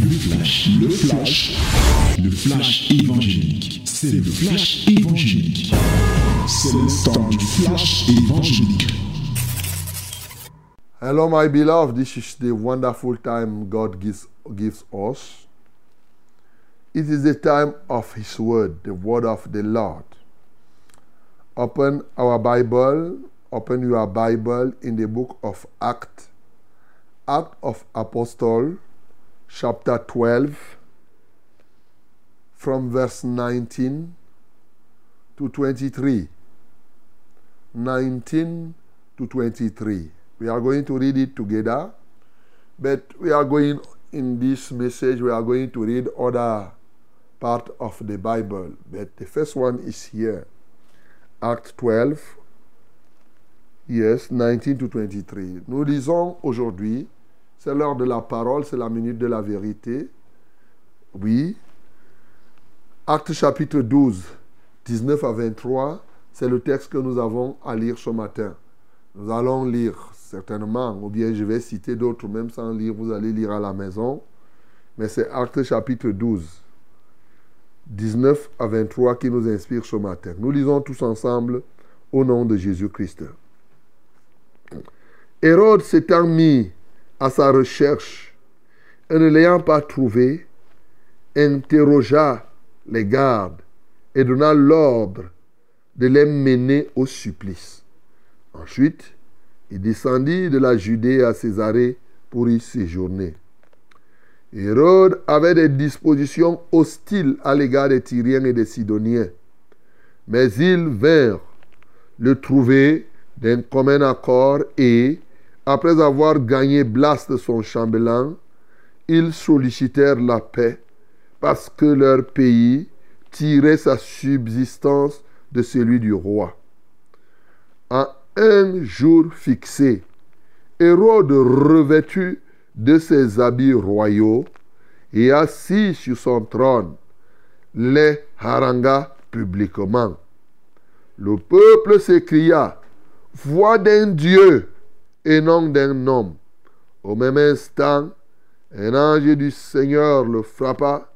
Le flash, le flash, le flash évangélique. C'est le flash évangélique. C'est le temps du flash évangélique. Hello, my beloved. This is the wonderful time God gives, gives us. It is the time of His Word, the Word of the Lord. Open our Bible, open your Bible in the book of Acts, Act of Apostle, chapter 12, from verse 19 to 23. 19 to 23. We are going to read it together, but we are going in this message, we are going to read other part of the Bible. But the first one is here. Acte 12, yes, 19 to 23. Nous lisons aujourd'hui, c'est l'heure de la parole, c'est la minute de la vérité. Oui. Acte chapitre 12, 19 à 23, c'est le texte que nous avons à lire ce matin. Nous allons lire certainement, ou bien je vais citer d'autres, même sans lire, vous allez lire à la maison. Mais c'est Acte chapitre 12, 19 à 23 qui nous inspire ce matin. Nous lisons tous ensemble au nom de Jésus-Christ. Hérode s'étant mis à sa recherche et ne l'ayant pas trouvé, interrogea les gardes et donna l'ordre de les mener au supplice. Ensuite, il descendit de la Judée à Césarée pour y séjourner. Hérode avait des dispositions hostiles à l'égard des Tyriens et des Sidoniens, mais ils vinrent le trouver d'un commun accord et, après avoir gagné Blast son chambellan, ils sollicitèrent la paix parce que leur pays tirait sa subsistance de celui du roi. En un jour fixé, Hérode revêtu de ses habits royaux et assis sur son trône, les haranga publiquement. Le peuple s'écria, Voix d'un Dieu et non d'un homme. Au même instant, un ange du Seigneur le frappa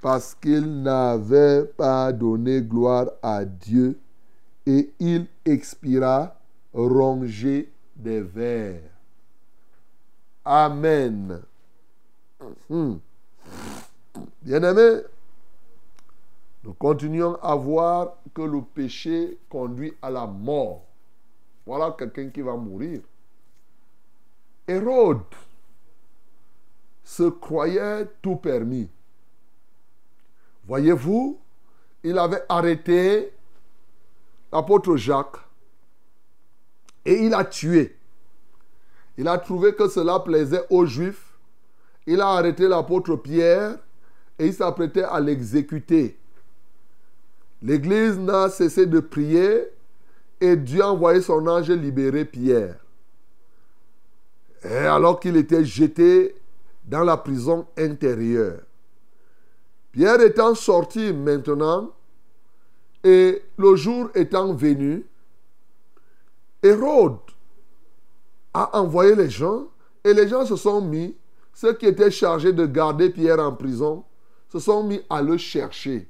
parce qu'il n'avait pas donné gloire à Dieu et il expira rongé des vers. Amen. Hmm. Bien-aimés, nous continuons à voir que le péché conduit à la mort. Voilà quelqu'un qui va mourir. Hérode se croyait tout permis. Voyez-vous, il avait arrêté l'apôtre Jacques et il a tué. Il a trouvé que cela plaisait aux Juifs. Il a arrêté l'apôtre Pierre et il s'apprêtait à l'exécuter. L'Église n'a cessé de prier et Dieu a envoyé son ange libérer Pierre. Et alors qu'il était jeté dans la prison intérieure. Pierre étant sorti maintenant et le jour étant venu, Hérode a envoyé les gens et les gens se sont mis, ceux qui étaient chargés de garder Pierre en prison, se sont mis à le chercher.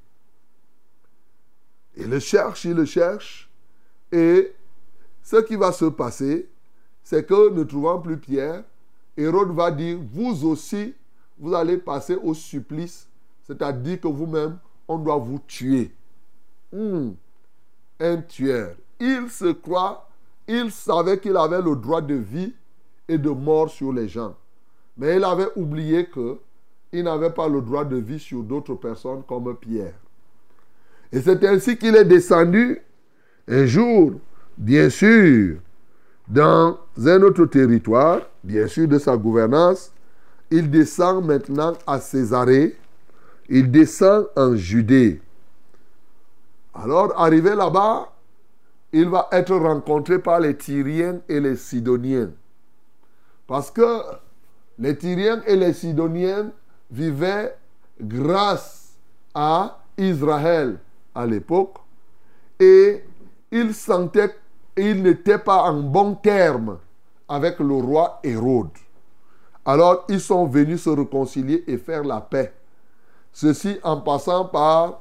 Il le cherche, il le cherche. Et ce qui va se passer, c'est que ne trouvant plus Pierre, Hérode va dire, vous aussi, vous allez passer au supplice, c'est-à-dire que vous-même, on doit vous tuer. Hmm. Un tueur. Il se croit, il savait qu'il avait le droit de vie et de mort sur les gens. Mais il avait oublié que il n'avait pas le droit de vie sur d'autres personnes comme Pierre. Et c'est ainsi qu'il est descendu un jour, bien sûr, dans un autre territoire, bien sûr de sa gouvernance. Il descend maintenant à Césarée. Il descend en Judée. Alors, arrivé là-bas, il va être rencontré par les Tyriens et les Sidoniens. Parce que les Tyriens et les Sidoniens vivaient grâce à Israël à l'époque et ils sentaient qu'ils n'étaient pas en bon terme avec le roi Hérode. Alors ils sont venus se réconcilier et faire la paix. Ceci en passant par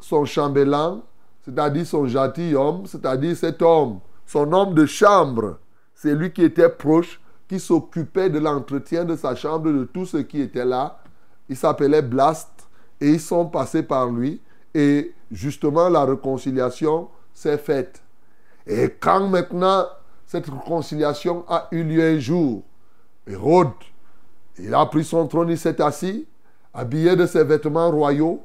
son chambellan, c'est-à-dire son gentilhomme, c'est-à-dire cet homme, son homme de chambre. C'est lui qui était proche, qui s'occupait de l'entretien de sa chambre, de tout ce qui était là. Il s'appelait Blast et ils sont passés par lui et justement la réconciliation s'est faite. Et quand maintenant cette réconciliation a eu lieu un jour, Hérode, il a pris son trône, il s'est assis, habillé de ses vêtements royaux,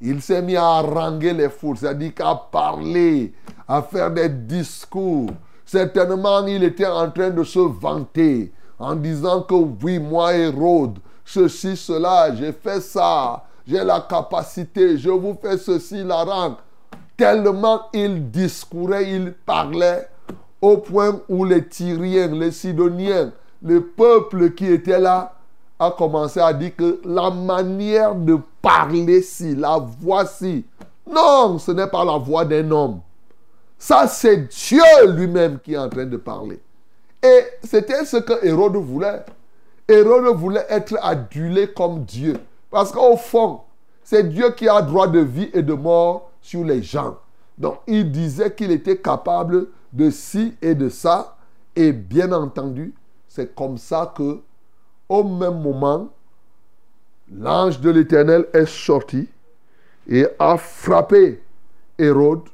il s'est mis à haranguer les foules, c'est-à-dire qu'à parler, à faire des discours. Certainement, il était en train de se vanter en disant que oui, moi, Hérode, ceci, cela, j'ai fait ça, j'ai la capacité, je vous fais ceci, la rang. Tellement il discourait, il parlait, au point où les Tyriens, les Sidoniens, le peuple qui était là, a commencé à dire que la manière de parler si, la voix si, non, ce n'est pas la voix d'un homme. Ça, c'est Dieu lui-même qui est en train de parler. Et c'était ce que Hérode voulait. Hérode voulait être adulé comme Dieu. Parce qu'au fond, c'est Dieu qui a droit de vie et de mort sur les gens. Donc, il disait qu'il était capable de ci et de ça. Et bien entendu, c'est comme ça que au même moment, l'ange de l'Éternel est sorti et a frappé Hérode.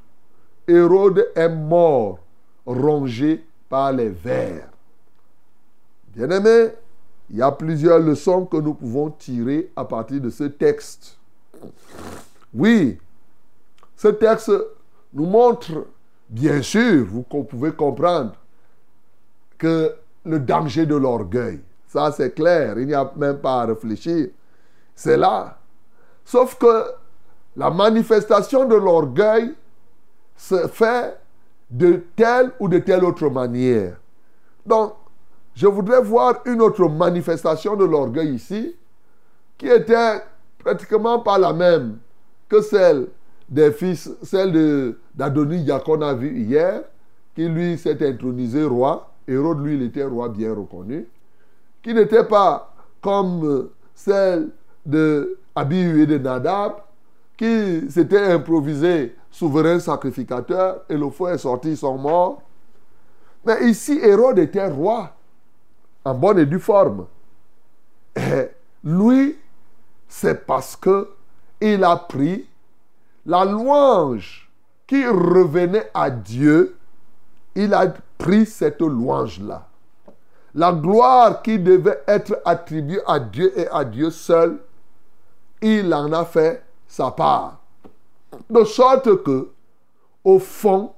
Hérode est mort, rongé par les vers. Bien-aimé, il y a plusieurs leçons que nous pouvons tirer à partir de ce texte. Oui, ce texte nous montre, bien sûr, vous pouvez comprendre, que le danger de l'orgueil. Ça, c'est clair. Il n'y a même pas à réfléchir. C'est là. Sauf que la manifestation de l'orgueil se fait de telle ou de telle autre manière. Donc, je voudrais voir une autre manifestation de l'orgueil ici, qui était pratiquement pas la même que celle des fils, celle d'Adonis qu'on a vu hier, qui lui s'est intronisé roi. Hérode, lui, il était roi bien reconnu qui n'était pas comme euh, celle de Abihu et de Nadab, qui s'était improvisé souverain sacrificateur et le feu est sorti, ils sont morts. Mais ici, Hérode était roi, en bonne et due forme. Et lui, c'est parce que il a pris la louange qui revenait à Dieu, il a pris cette louange-là. La gloire qui devait être attribuée à Dieu et à Dieu seul, il en a fait sa part. De sorte que, au fond,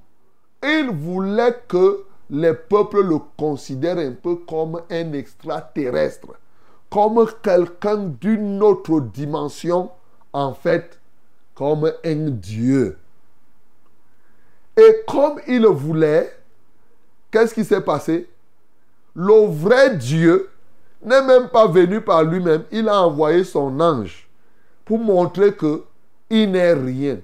il voulait que les peuples le considèrent un peu comme un extraterrestre, comme quelqu'un d'une autre dimension, en fait, comme un Dieu. Et comme il voulait, qu'est-ce qui s'est passé? Le vrai Dieu n'est même pas venu par lui-même. Il a envoyé son ange pour montrer que il n'est rien.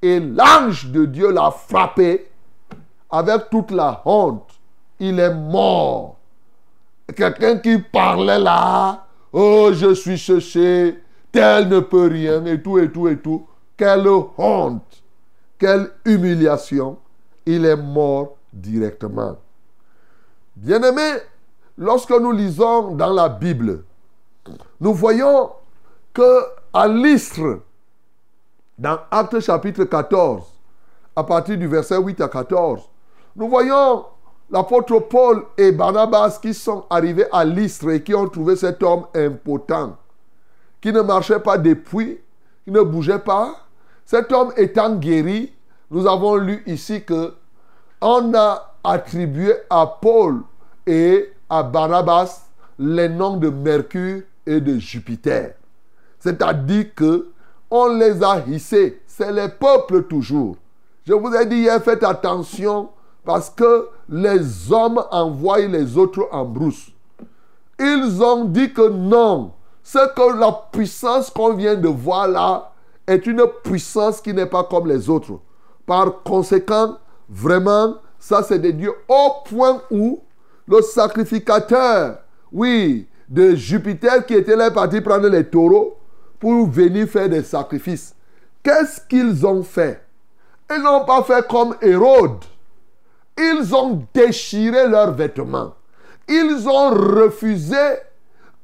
Et l'ange de Dieu l'a frappé avec toute la honte. Il est mort. Quelqu'un qui parlait là, oh, je suis ceci, tel ne peut rien, et tout, et tout, et tout. Quelle honte, quelle humiliation. Il est mort directement. Bien-aimés, lorsque nous lisons dans la Bible, nous voyons que à l'Istre, dans Actes chapitre 14, à partir du verset 8 à 14, nous voyons l'apôtre Paul et Barnabas qui sont arrivés à l'Istre et qui ont trouvé cet homme impotent, qui ne marchait pas depuis, qui ne bougeait pas. Cet homme étant guéri, nous avons lu ici que on a attribué à Paul et à Barnabas les noms de Mercure et de Jupiter. C'est-à-dire que on les a hissés. C'est les peuples toujours. Je vous ai dit hier, faites attention parce que les hommes envoient les autres en brousse. Ils ont dit que non. C'est que la puissance qu'on vient de voir là est une puissance qui n'est pas comme les autres. Par conséquent, vraiment, ça c'est des dieux au point où le sacrificateur, oui, de Jupiter qui étaient là partis prendre les taureaux pour venir faire des sacrifices. Qu'est-ce qu'ils ont fait? Ils n'ont pas fait comme Hérode. Ils ont déchiré leurs vêtements. Ils ont refusé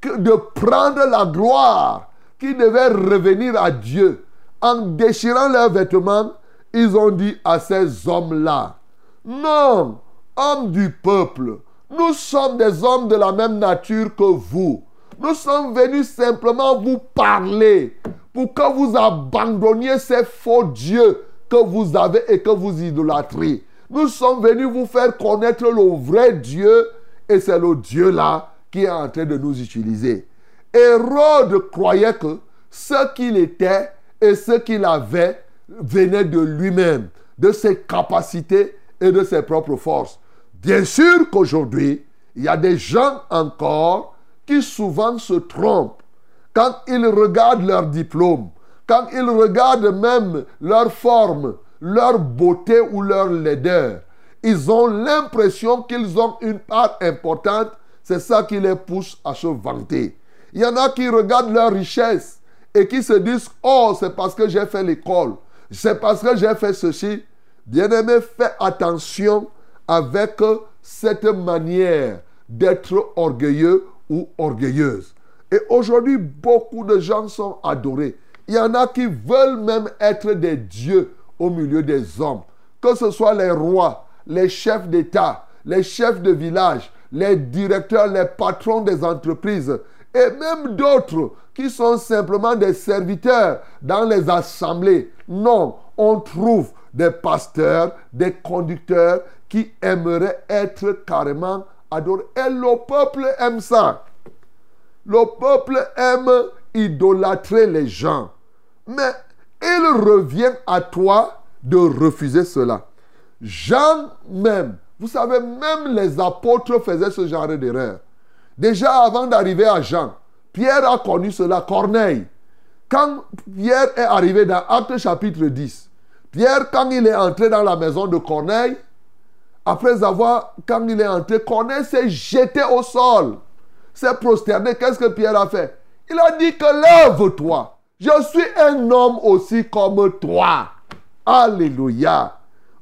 de prendre la gloire qui devait revenir à Dieu. En déchirant leurs vêtements, ils ont dit à ces hommes-là, non, hommes du peuple, nous sommes des hommes de la même nature que vous. Nous sommes venus simplement vous parler pour que vous abandonniez ces faux dieux que vous avez et que vous idolâtrez. Nous sommes venus vous faire connaître le vrai Dieu et c'est le Dieu là qui est en train de nous utiliser. Hérode croyait que ce qu'il était et ce qu'il avait venait de lui-même, de ses capacités et de ses propres forces. Bien sûr qu'aujourd'hui, il y a des gens encore qui souvent se trompent quand ils regardent leur diplôme, quand ils regardent même leur forme, leur beauté ou leur laideur. Ils ont l'impression qu'ils ont une part importante. C'est ça qui les pousse à se vanter. Il y en a qui regardent leur richesse et qui se disent, oh, c'est parce que j'ai fait l'école. C'est parce que j'ai fait ceci. Bien-aimé, fais attention avec cette manière d'être orgueilleux ou orgueilleuse. Et aujourd'hui, beaucoup de gens sont adorés. Il y en a qui veulent même être des dieux au milieu des hommes. Que ce soit les rois, les chefs d'État, les chefs de village, les directeurs, les patrons des entreprises et même d'autres qui sont simplement des serviteurs dans les assemblées. Non, on trouve des pasteurs, des conducteurs qui aimeraient être carrément adorés. Et le peuple aime ça. Le peuple aime idolâtrer les gens. Mais il revient à toi de refuser cela. Jean même, vous savez, même les apôtres faisaient ce genre d'erreur. Déjà avant d'arriver à Jean, Pierre a connu cela, Corneille. Quand Pierre est arrivé dans Acte chapitre 10, Pierre, quand il est entré dans la maison de Corneille, après avoir, quand il est entré, Corneille s'est jeté au sol, s'est prosterné. Qu'est-ce que Pierre a fait? Il a dit que lève-toi. Je suis un homme aussi comme toi. Alléluia.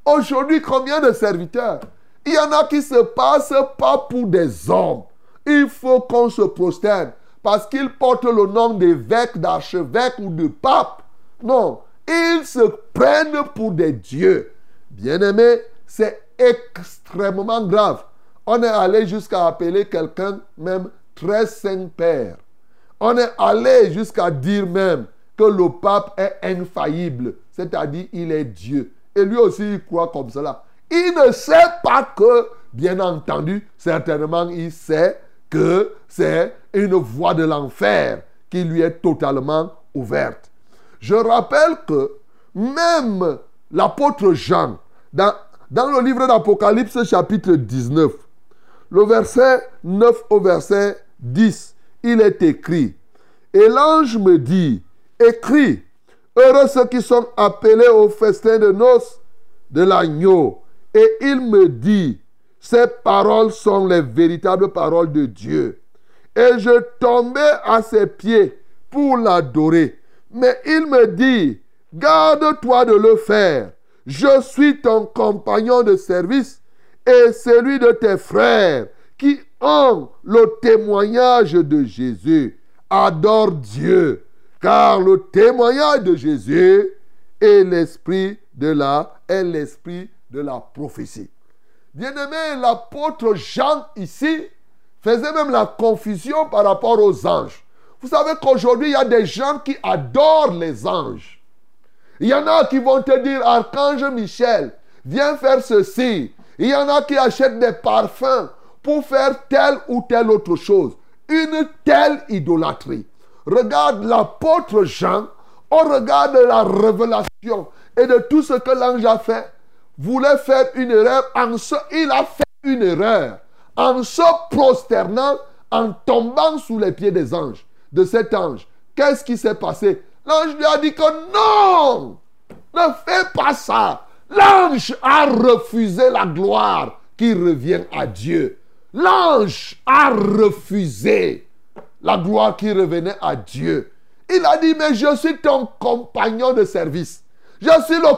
Aujourd'hui, combien de serviteurs? Il y en a qui ne se passent pas pour des hommes. Il faut qu'on se prosterne parce qu'ils portent le nom d'évêque, d'archevêque ou de pape. Non, ils se prennent pour des dieux. Bien-aimé, c'est extrêmement grave. On est allé jusqu'à appeler quelqu'un même très saint-père. On est allé jusqu'à dire même que le pape est infaillible, c'est-à-dire il est Dieu. Et lui aussi, il croit comme cela. Il ne sait pas que, bien entendu, certainement, il sait que c'est une voie de l'enfer qui lui est totalement ouverte. Je rappelle que même l'apôtre Jean, dans, le livre d'Apocalypse chapitre 19, le verset 9 au verset 10, il est écrit, et l'ange me dit, écrit, heureux ceux qui sont appelés au festin de noces de l'agneau. Et il me dit, ces paroles sont les véritables paroles de Dieu. Et je tombais à ses pieds pour l'adorer. Mais il me dit, garde-toi de le faire. Je suis ton compagnon de service et celui de tes frères qui ont le témoignage de Jésus. Adore Dieu, car le témoignage de Jésus est l'esprit de la est l'esprit de la prophétie. Bien-aimé, l'apôtre Jean ici faisait même la confusion par rapport aux anges. Vous savez qu'aujourd'hui, il y a des gens qui adorent les anges. Il y en a qui vont te dire, Archange Michel, viens faire ceci. Il y en a qui achètent des parfums pour faire telle ou telle autre chose. Une telle idolâtrie. Regarde l'apôtre Jean, on regarde la révélation et de tout ce que l'ange a fait, voulait faire une erreur. Il a fait une erreur. En se prosternant, en tombant sous les pieds des anges, de cet ange. Qu'est-ce qui s'est passé? L'ange lui a dit que non, ne fais pas ça. L'ange a refusé la gloire qui revient à Dieu. L'ange a refusé. la gloire qui revenait à Dieu. Il a dit, mais je suis ton compagnon de service. Je suis le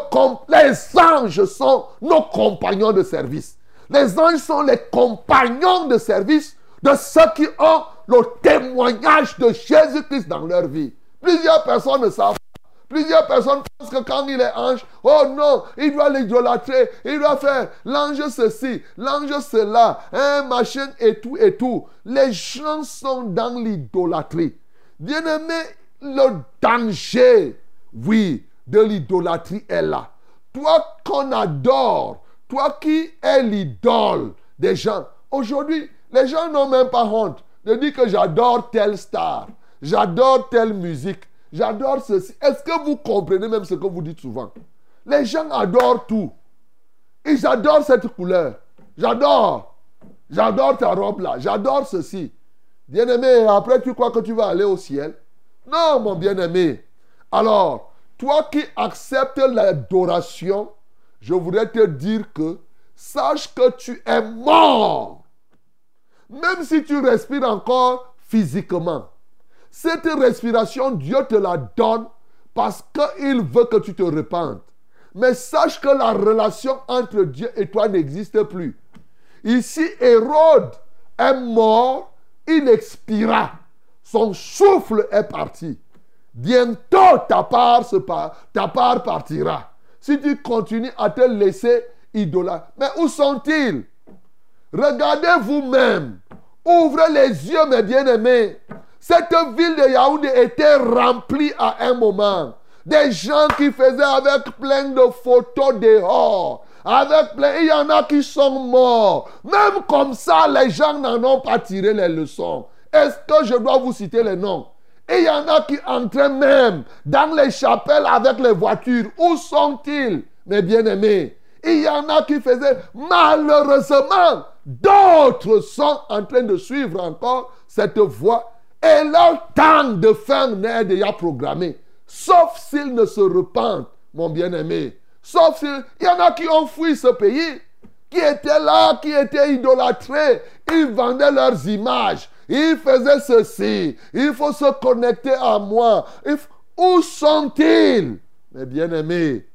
les anges sont nos compagnons de service. Les anges sont les compagnons de service de ceux qui ont le témoignage de Jésus-Christ dans leur vie. Plusieurs personnes ne savent pas. Plusieurs personnes pensent que quand il est ange, oh non, il doit l'idolâtrer, il doit faire l'ange ceci, l'ange cela, un machin et tout et tout. Les gens sont dans l'idolâtrie. Bien-aimé, le danger, oui, de l'idolâtrie est là. Toi qu'on adore, toi qui es l'idole des gens, aujourd'hui, les gens n'ont même pas honte de dire que j'adore telle star, j'adore telle musique, j'adore ceci. Est-ce que vous comprenez même ce que vous dites souvent? Les gens adorent tout. Ils adorent cette couleur. J'adore. J'adore ta robe là. J'adore ceci. Bien-aimé, après tu crois que tu vas aller au ciel? Non, mon bien-aimé. Alors, toi qui acceptes l'adoration, je voudrais te dire que sache que tu es mort. Même si tu respires encore physiquement. Cette respiration, Dieu te la donne parce qu'il veut que tu te repentes. Mais sache que la relation entre Dieu et toi n'existe plus. Ici, Hérode est mort, il expira. Son souffle est parti. Bientôt, ta part, se ta part partira. Si tu continues à te laisser idolâtrer. Mais où sont-ils? Regardez vous-même. Ouvrez les yeux, mes bien-aimés. Cette ville de Yaoundé était remplie à un moment. Des gens qui faisaient avec plein de photos dehors. Avec plein, il y en a qui sont morts. Même comme ça, les gens n'en ont pas tiré les leçons. Est-ce que je dois vous citer les noms? Et il y en a qui entraient même dans les chapelles avec les voitures. Où sont-ils, mes bien-aimés? Il y en a qui faisaient malheureusement. D'autres sont en train de suivre encore cette voie. Et leur temps de fin n'est déjà programmé. Sauf s'ils ne se repentent, mon bien-aimé. Sauf s'il y en a qui ont fui ce pays, qui étaient là, qui étaient idolâtrés. Ils vendaient leurs images. Ils faisaient ceci. Il faut se connecter à moi. Où sont-ils? Mes bien-aimés,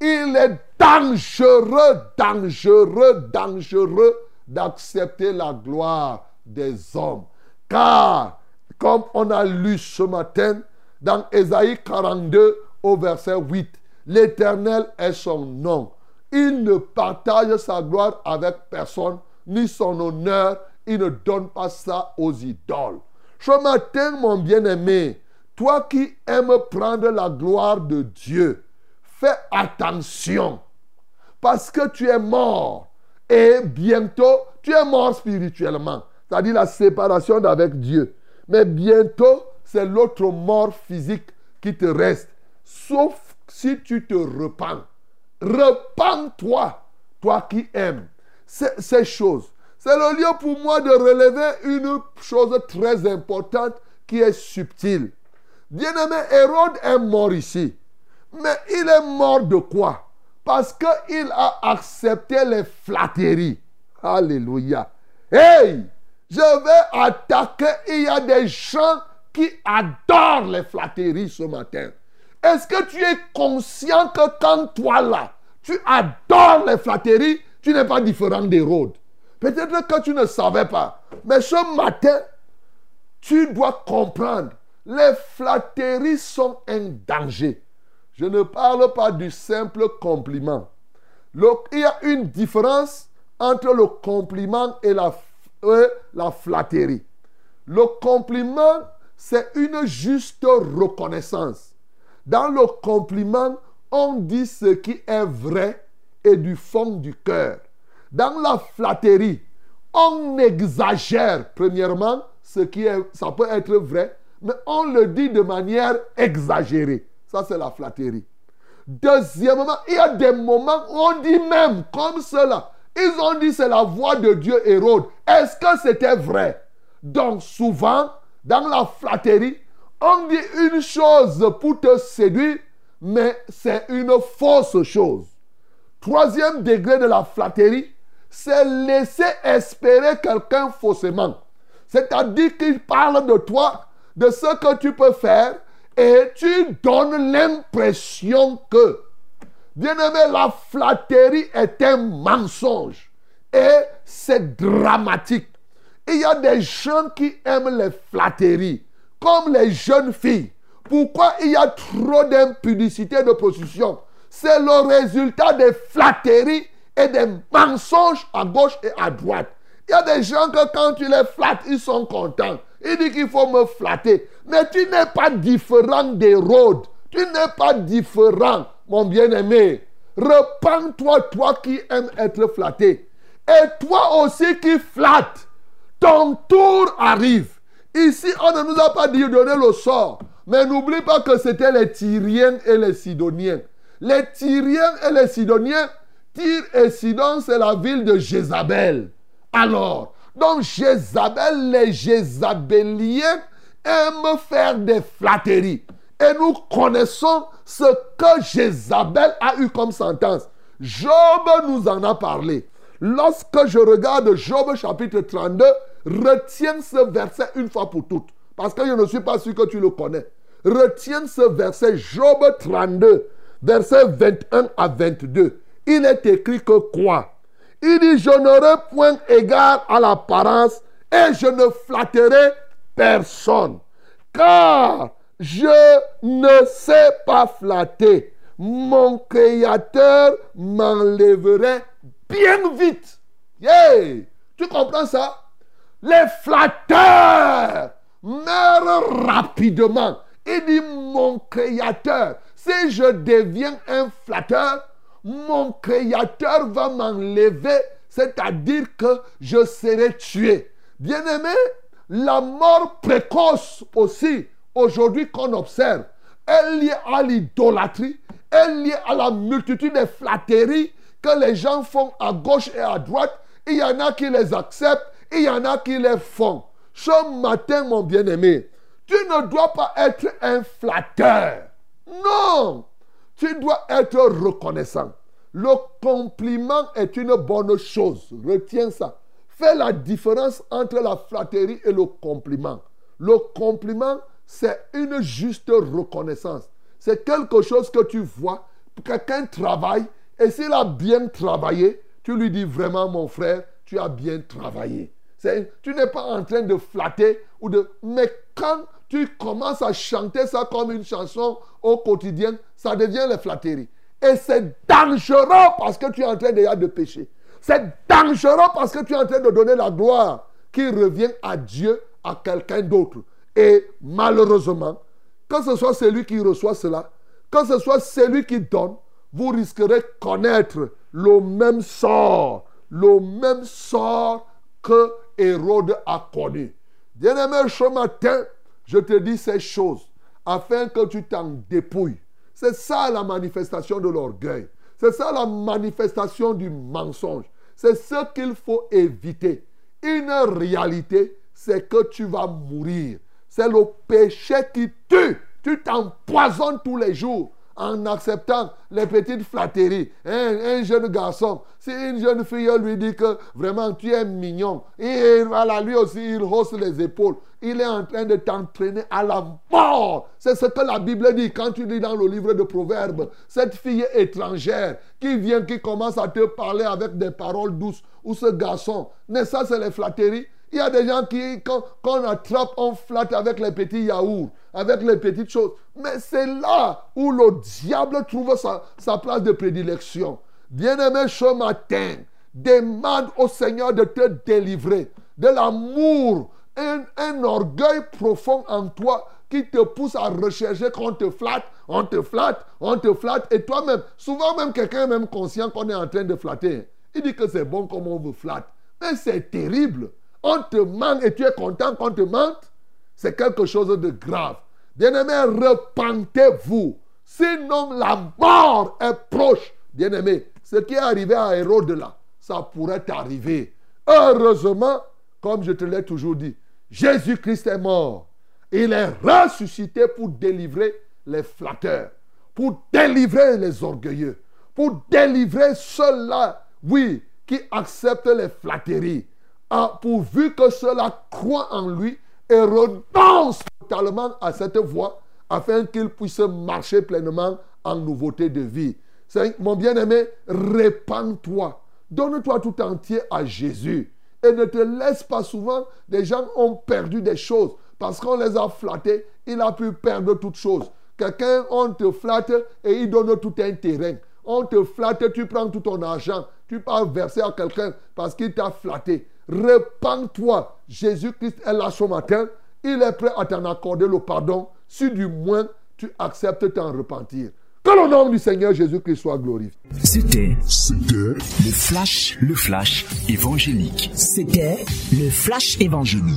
il est dangereux, dangereux, dangereux d'accepter la gloire des hommes. Car, comme on a lu ce matin dans Ésaïe 42 au verset 8, l'Éternel est son nom. Il ne partage sa gloire avec personne, ni son honneur. Il ne donne pas ça aux idoles. Ce matin, mon bien-aimé, toi qui aimes prendre la gloire de Dieu, fais attention. Parce que tu es mort. Et bientôt, tu es mort spirituellement. C'est-à-dire la séparation d'avec Dieu. Mais bientôt, c'est l'autre mort physique qui te reste. Sauf si tu te repens. Repends-toi, toi qui aimes ces choses. C'est le lieu pour moi de relever une chose très importante qui est subtile. Bien-aimé, Hérode est mort ici. Mais il est mort de quoi? Parce qu'il a accepté les flatteries. Alléluia. Hey, je vais attaquer. Il y a des gens qui adorent les flatteries ce matin. Est-ce que tu es conscient que quand toi là, tu adores les flatteries, tu n'es pas différent des rôdes Peut-être que tu ne savais pas. Mais ce matin, tu dois comprendre. Les flatteries sont un danger. Je ne parle pas du simple compliment. il y a une différence entre le compliment et la, euh, la flatterie. Le compliment, c'est une juste reconnaissance. Dans le compliment, on dit ce qui est vrai et du fond du cœur. Dans la flatterie, on exagère, premièrement, ce qui est, ça peut être vrai, mais on le dit de manière exagérée. Ça, c'est la flatterie. Deuxièmement, il y a des moments où on dit même comme cela. Ils ont dit c'est la voix de Dieu Hérode. Est-ce que c'était vrai? Donc souvent, dans la flatterie, on dit une chose pour te séduire, mais c'est une fausse chose. Troisième degré de la flatterie, c'est laisser espérer quelqu'un faussement. C'est-à-dire qu'il parle de toi, de ce que tu peux faire, et tu donnes l'impression que, bien aimé, la flatterie est un mensonge. Et c'est dramatique. Il y a des gens qui aiment les flatteries, comme les jeunes filles. Pourquoi il y a trop d'impudicité de prostitution C'est le résultat des flatteries et des mensonges à gauche et à droite. Il y a des gens que quand tu les flattes, ils sont contents. Ils disent qu'il faut me flatter. Mais tu n'es pas différent des. Tu n'es pas différent, mon bien-aimé. Repends-toi, toi qui aimes être flatté. Et toi aussi qui flatte. Ton tour arrive. Ici, on ne nous a pas dit de donner le sort. Mais n'oublie pas que c'était les Tyriens et les Sidoniens. Les Tyriens et les Sidoniens, Tyr et Sidon, c'est la ville de Jézabel. Alors, donc Jézabel, les Jézabéliens aiment faire des flatteries. Et nous connaissons ce que Jézabel a eu comme sentence. Job nous en a parlé. Lorsque je regarde Job chapitre 32, retiens ce verset une fois pour toutes. Parce que je ne suis pas sûr que tu le connais. Retiens ce verset, Job 32, verset 21 à 22. Il est écrit que quoi? Il dit, je n'aurai point égard à l'apparence et je ne flatterai personne. Car je ne sais pas flatter. Mon Créateur m'enlèverait bien vite. Yeah! Tu comprends ça? Les flatteurs meurent rapidement. Il dit, mon Créateur, si je deviens un flatteur, mon Créateur va m'enlever, c'est-à-dire que je serai tué. Bien-aimé, la mort précoce aussi, aujourd'hui qu'on observe, est liée à l'idolâtrie, est liée à la multitude de flatteries que les gens font à gauche et à droite. Il y en a qui les acceptent, il y en a qui les font. Ce matin, mon bien-aimé, tu ne dois pas être un flatteur. Non, tu dois être reconnaissant. Le compliment est une bonne chose. Retiens ça. Fais la différence entre la flatterie et le compliment. Le compliment, c'est une juste reconnaissance. C'est quelque chose que tu vois. Quelqu'un travaille et s'il a bien travaillé, tu lui dis vraiment, mon frère, tu as bien travaillé. Tu n'es pas en train de flatter ou de... Mais quand tu commences à chanter ça comme une chanson au quotidien, ça devient la flatterie. Et c'est dangereux parce que tu es en train déjà de pécher. C'est dangereux parce que tu es en train de donner la gloire qui revient à Dieu, à quelqu'un d'autre. Et malheureusement, que ce soit celui qui reçoit cela, que ce soit celui qui donne, vous risquerez connaître le même sort, le même sort que Hérode a connu. Bien-aimé, ce matin, je te dis ces choses afin que tu t'en dépouilles. C'est ça la manifestation de l'orgueil. C'est ça la manifestation du mensonge. C'est ce qu'il faut éviter. Une réalité, c'est que tu vas mourir. C'est le péché qui tue. Tu t'empoisonnes tous les jours en acceptant les petites flatteries. Un, jeune garçon, si une jeune fille lui dit que vraiment tu es mignon, lui aussi il hausse les épaules, il est en train de t'entraîner à la mort. C'est ce que la Bible dit quand tu lis dans le livre de Proverbes. Cette fille étrangère qui vient, qui commence à te parler avec des paroles douces, ou ce garçon, mais ça c'est les flatteries? Il y a des gens qui, quand, on attrape, on flatte avec les petits yaourts, avec les petites choses. Mais c'est là où le diable trouve sa, place de prédilection. Bien-aimé, ce matin, demande au Seigneur de te délivrer de l'amour, un orgueil profond en toi qui te pousse à rechercher qu'on te flatte, on te flatte, on te flatte. Et toi-même, souvent même quelqu'un est même conscient qu'on est en train de flatter. Il dit que c'est bon comme on vous flatte. Mais c'est terrible on te ment et tu es content qu'on te mente, c'est quelque chose de grave. Bien-aimé, repentez-vous. Sinon, la mort est proche. Bien-aimé, ce qui est arrivé à Hérode là, ça pourrait t'arriver. Heureusement, comme je te l'ai toujours dit, Jésus-Christ est mort. Il est ressuscité pour délivrer les flatteurs, pour délivrer les orgueilleux, pour délivrer ceux-là, oui, qui acceptent les flatteries. Pourvu que cela croit en lui et renonce totalement à cette voie afin qu'il puisse marcher pleinement en nouveauté de vie. Mon bien-aimé, répands-toi. Donne-toi tout entier à Jésus. Et ne te laisse pas souvent. Des gens ont perdu des choses parce qu'on les a flattés. Il a pu perdre toutes choses. Quelqu'un, on te flatte et il donne tout un terrain. On te flatte, tu prends tout ton argent. Tu pars verser à quelqu'un parce qu'il t'a flatté. Répands-toi. Jésus-Christ est là ce matin. Il est prêt à t'en accorder le pardon si du moins tu acceptes t'en repentir. Que le nom du Seigneur Jésus-Christ soit glorifié. C'était C'était le flash, le flash évangélique. C'était le flash évangélique.